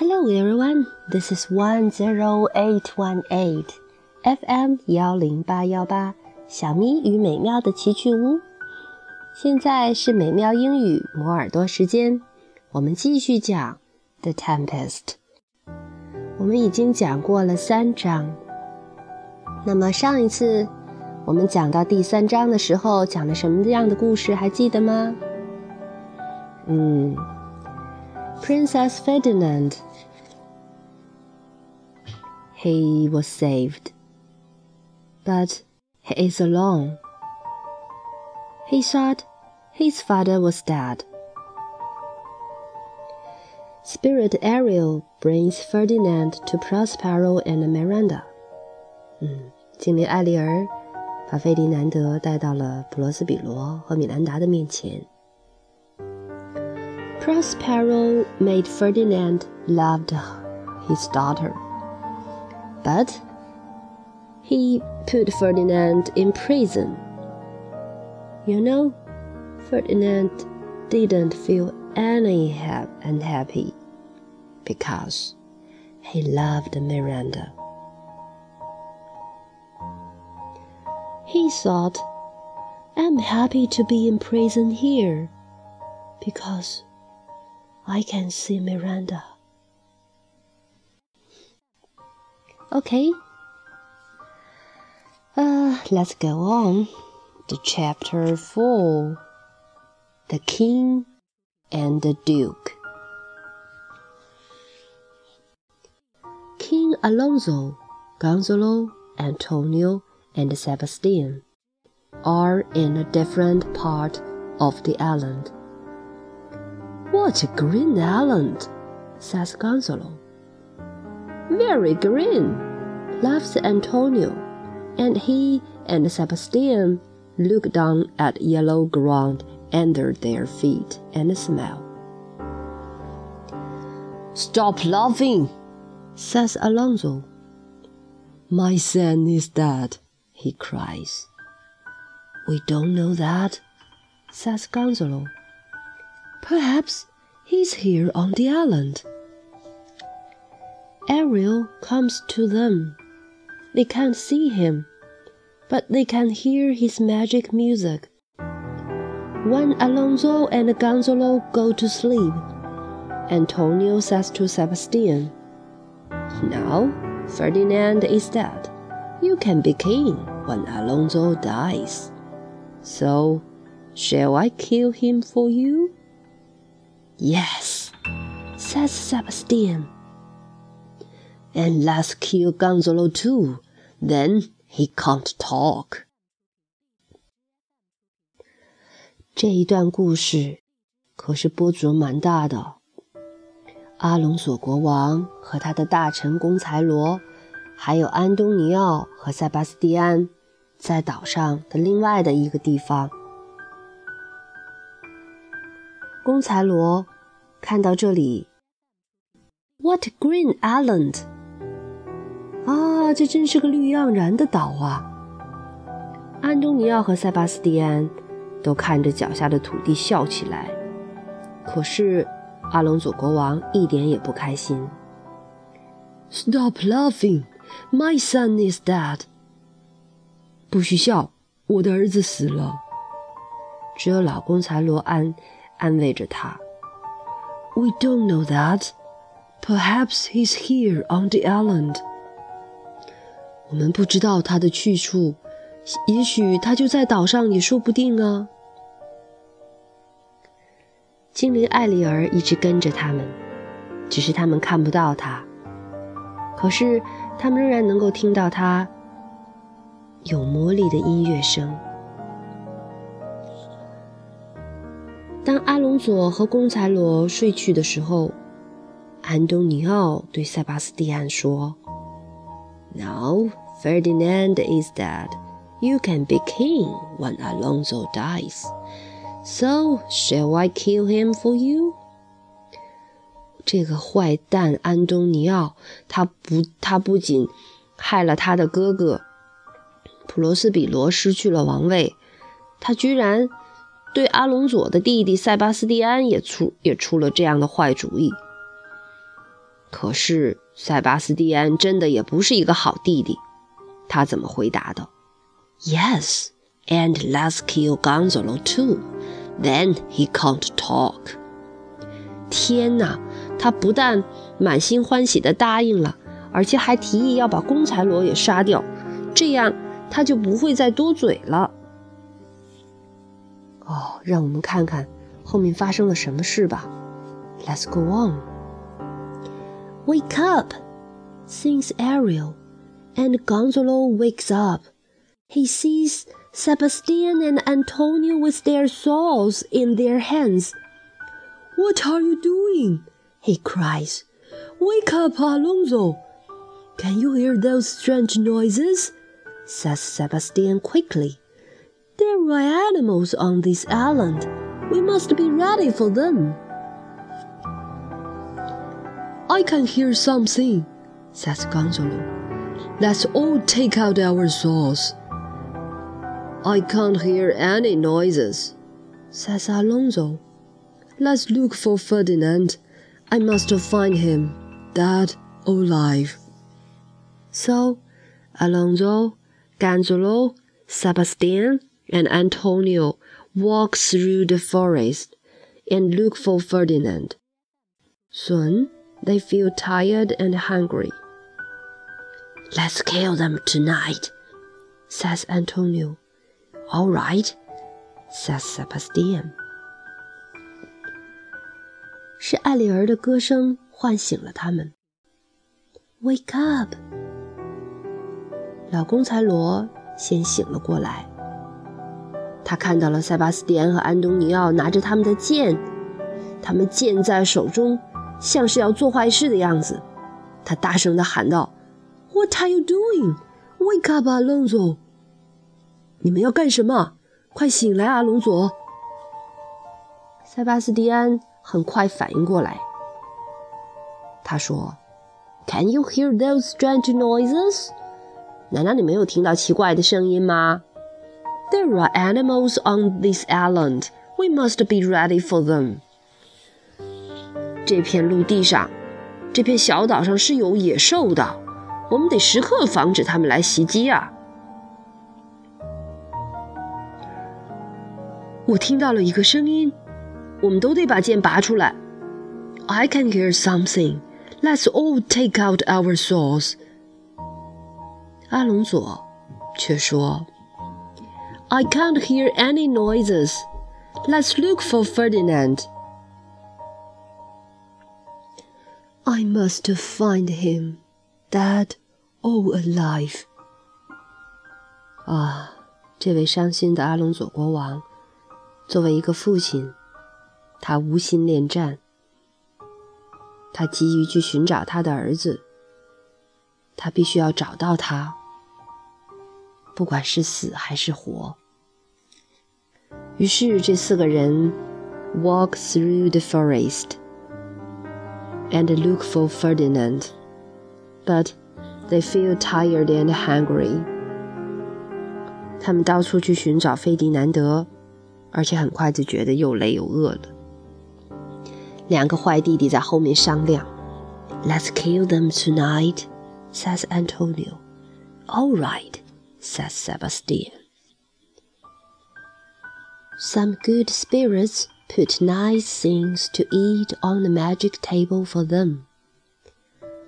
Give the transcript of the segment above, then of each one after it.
Hello everyone, this is one zero eight one eight FM 幺零八幺八小咪与美妙的奇趣屋。现在是美妙英语磨耳朵时间，我们继续讲《The Tempest》。我们已经讲过了三章，那么上一次我们讲到第三章的时候，讲了什么样的故事？还记得吗？嗯 ，Princess Ferdinand。he was saved. But he is alone. He thought his father was dead. Spirit Ariel brings Ferdinand to Prospero and Miranda. 嗯，精灵艾丽儿把费迪南德带到了普罗斯比罗和米兰达的面前。 Prospero made Ferdinand loved his daughter but he put Ferdinand in prison. You know, Ferdinand didn't feel any unhappy because he loved Miranda. He thought, I'm happy to be in prison here because I can see Miranda. Okay. Uh, let's go on to chapter 4 The King and the Duke. King Alonso, Gonzalo, Antonio, and Sebastian are in a different part of the island. What a green island, says Gonzalo. Very green, laughs Antonio, and he and Sebastian look down at yellow ground under their feet and smile. Stop laughing, says Alonso. My son is dead, he cries. We don't know that, says Gonzalo. Perhaps he's here on the island. Ariel comes to them. They can't see him, but they can hear his magic music. When Alonso and Gonzalo go to sleep, Antonio says to Sebastian, Now Ferdinand is dead. You can be king when Alonso dies. So, shall I kill him for you? Yes, says Sebastian and let's kill Gonzalo too. Then he can't talk. 这一段故事可是波折蛮大的。阿隆索国王和他的大臣公才罗，还有安东尼奥和塞巴斯蒂安，在岛上的另外的一个地方。公才罗看到这里，What green island！啊，这真是个绿盎然的岛啊！安东尼奥和塞巴斯蒂安都看着脚下的土地笑起来。可是阿隆佐国王一点也不开心。Stop laughing, my son is dead。不许笑，我的儿子死了。只有老公才罗安安慰着他。We don't know that. Perhaps he's here on the island. 我们不知道他的去处，也许他就在岛上，也说不定啊。精灵艾丽儿一直跟着他们，只是他们看不到他，可是他们仍然能够听到他有魔力的音乐声。当阿隆佐和公才罗睡去的时候，安东尼奥对塞巴斯蒂安说。Now Ferdinand is dead. You can be king when Alonso dies. So shall I kill him for you? 这个坏蛋安东尼奥，他不，他不仅害了他的哥哥普罗斯比罗失去了王位，他居然对阿隆佐的弟弟塞巴斯蒂安也出也出了这样的坏主意。可是塞巴斯蒂安真的也不是一个好弟弟。他怎么回答的？Yes, and let's kill Gonzalo too. Then he can't talk. 天哪！他不但满心欢喜地答应了，而且还提议要把公才罗也杀掉，这样他就不会再多嘴了。哦，让我们看看后面发生了什么事吧。Let's go on. Wake up, sings Ariel, and Gonzalo wakes up. He sees Sebastian and Antonio with their swords in their hands. What are you doing? he cries. Wake up, Alonso! Can you hear those strange noises? says Sebastian quickly. There are animals on this island. We must be ready for them. I can hear something, says Gonzalo. Let's all take out our swords. I can't hear any noises, says Alonso. Let's look for Ferdinand. I must find him, dead or alive. So, Alonso, Gonzalo, Sebastian, and Antonio walk through the forest and look for Ferdinand. Soon, they feel tired and hungry. Let's kill them tonight, says Antonio. All right, says Sebastian. 是艾丽儿的歌声唤醒了他们。Wake up！老公才罗先醒了过来。 他看到了塞巴斯蒂安和安东尼奥拿着他们的剑，他们剑在手中，像是要做坏事的样子。他大声地喊道：“What are you doing? Wake up, Alonso！你们要干什么？快醒来，啊，龙佐！”塞巴斯蒂安。很快反应过来，他说：“Can you hear those strange noises？难道你没有听到奇怪的声音吗？There are animals on this island. We must be ready for them。这片陆地上，这片小岛上是有野兽的，我们得时刻防止它们来袭击啊！我听到了一个声音。”我们都得把剑拔出来。I can hear something. Let's all take out our swords. 阿隆佐却说：“I can't hear any noises. Let's look for Ferdinand.” I must find him, dead or alive. 啊，这位伤心的阿隆佐国王，作为一个父亲。他无心恋战，他急于去寻找他的儿子。他必须要找到他，不管是死还是活。于是，这四个人 walk through the forest and look for Ferdinand, but they feel tired and hungry. 他们到处去寻找费迪南德，而且很快就觉得又累又饿了。两个坏弟弟在后面商量。Let's kill them tonight, says Antonio. All right, says Sebastian. Some good spirits put nice things to eat on the magic table for them.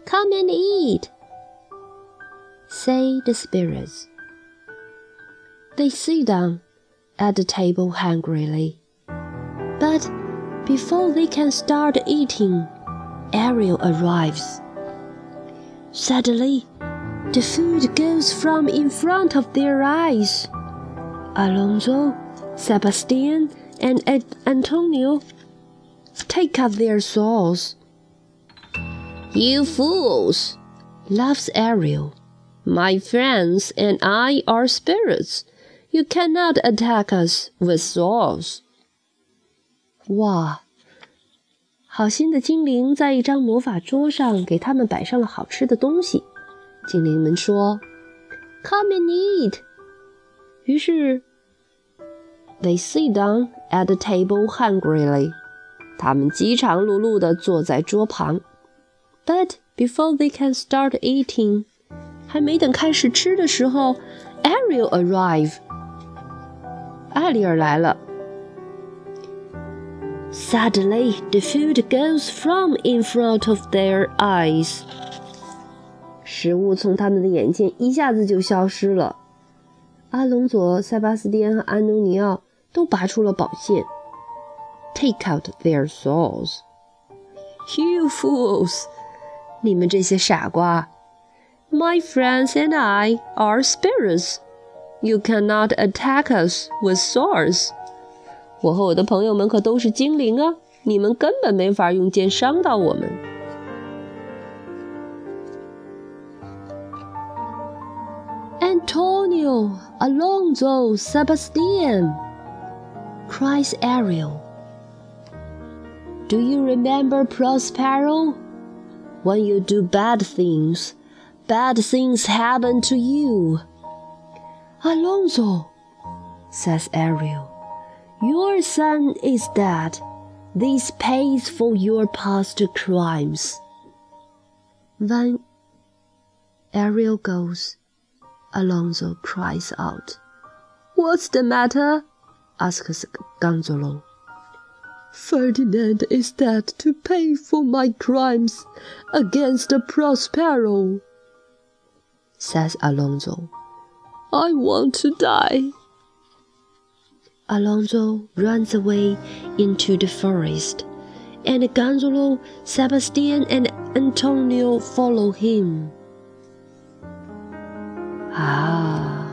Come and eat, say the spirits. They sit down at the table hungrily. But before they can start eating, Ariel arrives. Suddenly, the food goes from in front of their eyes. Alonso, Sebastian, and Antonio take out their swords. You fools, laughs Ariel. My friends and I are spirits. You cannot attack us with swords. 哇！好心的精灵在一张魔法桌上给他们摆上了好吃的东西。 精灵们说：“Come and eat。”于是，they sit down at the table hungrily。他们饥肠辘辘地坐在桌旁。 But before they can start eating，还没等开始吃的时候，Ariel arrive，艾丽尔来了。Suddenly, the food goes from in front of their eyes. 食物从他们的眼前一下子就消失了。阿隆佐、塞巴斯蒂安和安东尼奥都拔出了宝剑。Take out their swords. You fools! 你们这些傻瓜！My friends and I are spirits. You cannot attack us with swords. 我和我的朋友们可都是精灵啊！你们根本没法用剑伤到我们。Antonio, Alonso, Sebastian, cries Ariel. Do you remember Prospero? When you do bad things, bad things happen to you. Alonso, says Ariel. Your son is dead. This pays for your past crimes. Then Ariel goes, Alonso cries out. What's the matter? asks Gonzalo. Ferdinand is dead to pay for my crimes against Prospero, says Alonso. I want to die. Alonso runs away into the forest, and Gonzalo, Sebastian, and Antonio follow him. 啊！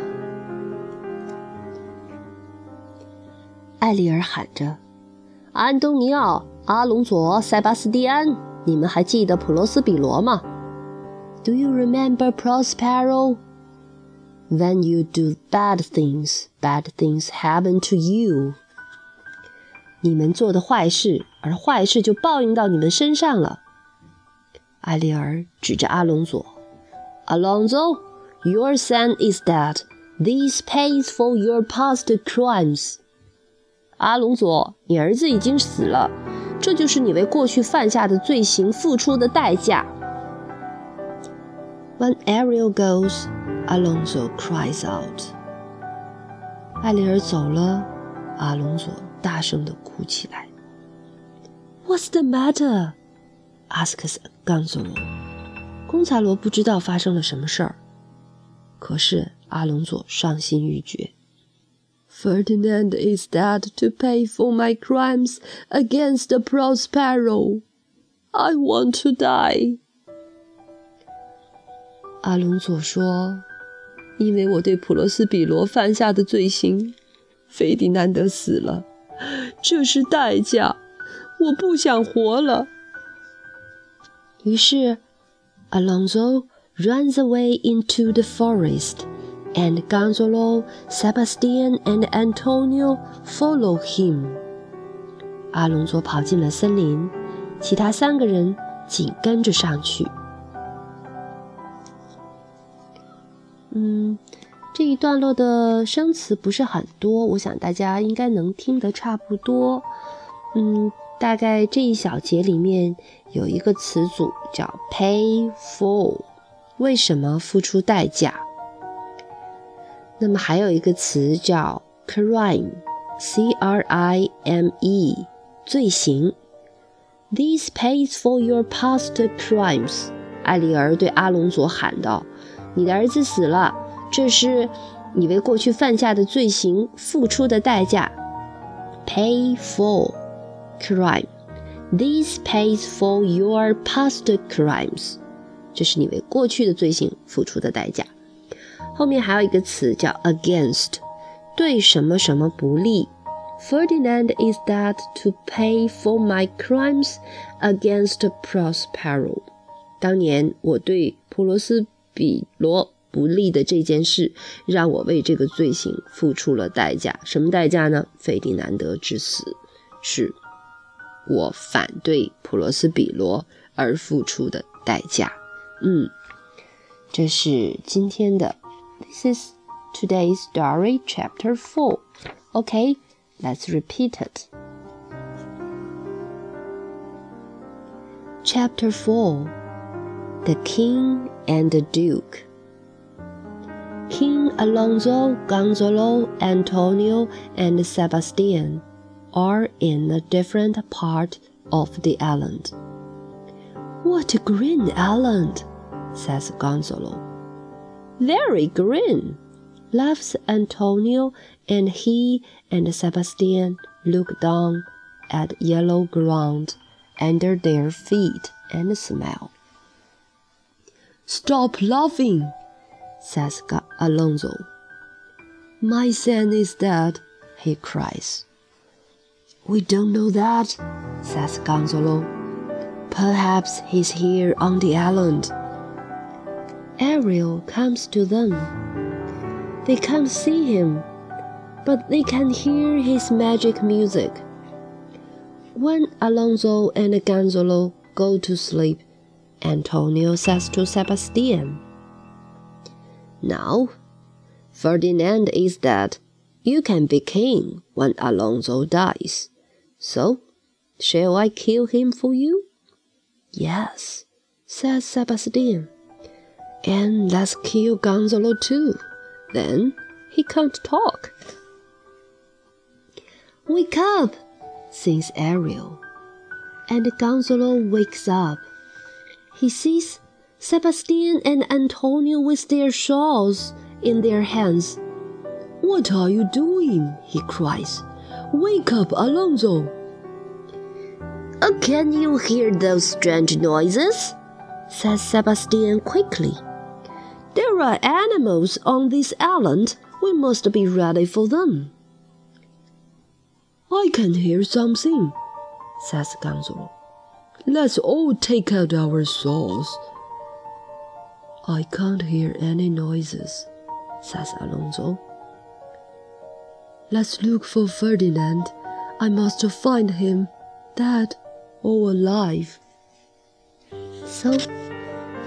艾丽尔喊着：“安东尼奥、阿隆佐、塞巴斯蒂安，你们还记得普罗斯比罗吗？”Do you remember Prospero? When you do bad things, bad things happen to you. 你们做的坏事，而坏事就报应到你们身上了。艾丽尔指着阿隆佐：“Alonso, your son is dead. This pays for your past crimes.” 阿隆佐，你儿子已经死了，这就是你为过去犯下的罪行付出的代价。When Ariel goes. Alonso cries out. 艾丽尔走了，阿隆佐大声地哭起来。What's the matter? asks Gonzalo. 公查罗不知道发生了什么事儿，可是阿隆佐伤心欲绝。Ferdinand is dead to pay for my crimes against Prospero. I want to die. 阿隆佐说。因为我对普罗斯比罗犯下的罪行，费迪南德死了，这是代价。我不想活了。于是，Alonso runs away into the forest, and Gonzalo, Sebastian, and Antonio follow him. 阿隆佐跑进了森林，其他三个人紧跟着上去。嗯，这一段落的生词不是很多，我想大家应该能听得差不多。嗯，大概这一小节里面有一个词组叫 pay for，为什么付出代价？那么还有一个词叫 crime，c r i m e，罪行。This pays for your past crimes，艾丽儿对阿隆佐喊道。你的儿子死了，这是你为过去犯下的罪行付出的代价。Pay for crime. This pays for your past crimes. 这是你为过去的罪行付出的代价。后面还有一个词叫 against，对什么什么不利。Ferdinand is that to pay for my crimes against Prospero。当年我对普罗斯。比罗不利的这件事，让我为这个罪行付出了代价。什么代价呢？费迪南德之死，是我反对普罗斯比罗而付出的代价。嗯，这是今天的。This is today's story, chapter four. Okay, let's repeat it. Chapter four. The King and the Duke. King Alonso, Gonzalo, Antonio, and Sebastian are in a different part of the island. What a green island, says Gonzalo. Very green, laughs Antonio, and he and Sebastian look down at yellow ground under their feet and smile. Stop laughing, says Alonso. My son is dead, he cries. We don't know that, says Gonzalo. Perhaps he's here on the island. Ariel comes to them. They can't see him, but they can hear his magic music. When Alonso and Gonzalo go to sleep, Antonio says to Sebastian, Now, Ferdinand is dead. You can be king when Alonso dies. So, shall I kill him for you? Yes, says Sebastian. And let's kill Gonzalo too. Then he can't talk. Wake up, sings Ariel. And Gonzalo wakes up. He sees Sebastian and Antonio with their shawls in their hands. What are you doing? he cries. Wake up, Alonso. Uh, can you hear those strange noises? says Sebastian quickly. There are animals on this island. We must be ready for them. I can hear something, says Gonzalo. Let's all take out our swords. I can't hear any noises, says Alonso. Let's look for Ferdinand. I must find him, dead or alive. So,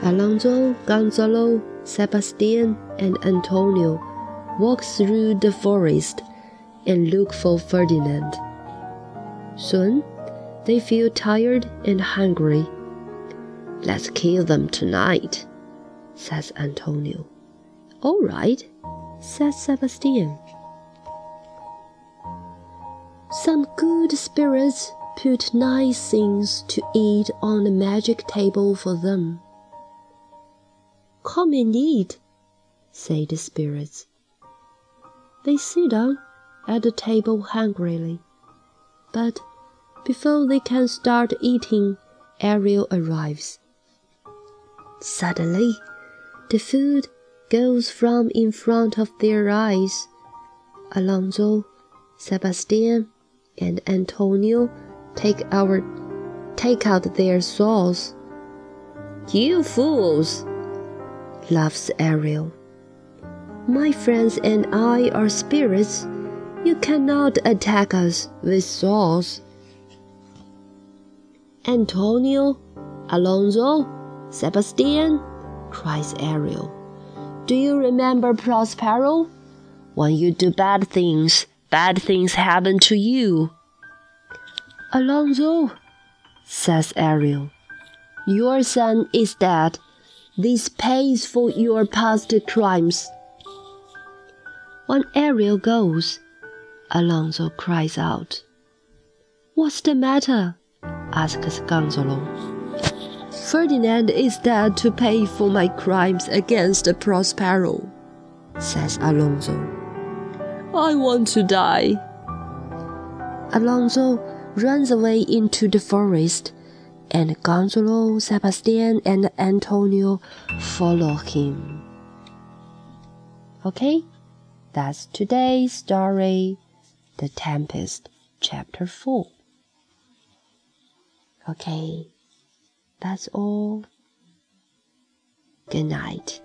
Alonso, Gonzalo, Sebastian, and Antonio walk through the forest and look for Ferdinand. Soon, they feel tired and hungry. Let's kill them tonight, says Antonio. All right, says Sebastian. Some good spirits put nice things to eat on the magic table for them. Come and eat, say the spirits. They sit down at the table hungrily, but before they can start eating, Ariel arrives. Suddenly, the food goes from in front of their eyes. Alonso, Sebastian, and Antonio take our take out their souls. You fools, laughs Ariel. My friends and I are spirits. You cannot attack us with swords. Antonio, Alonso, Sebastian, cries Ariel. Do you remember Prospero? When you do bad things, bad things happen to you. Alonso, says Ariel, your son is dead. This pays for your past crimes. When Ariel goes, Alonso cries out. What's the matter? asks Gonzalo. Ferdinand is dead to pay for my crimes against Prospero, says Alonso. I want to die. Alonso runs away into the forest, and Gonzalo, Sebastian, and Antonio follow him. Okay, that's today's story, The Tempest, Chapter 4. Okay, that's all. Good night.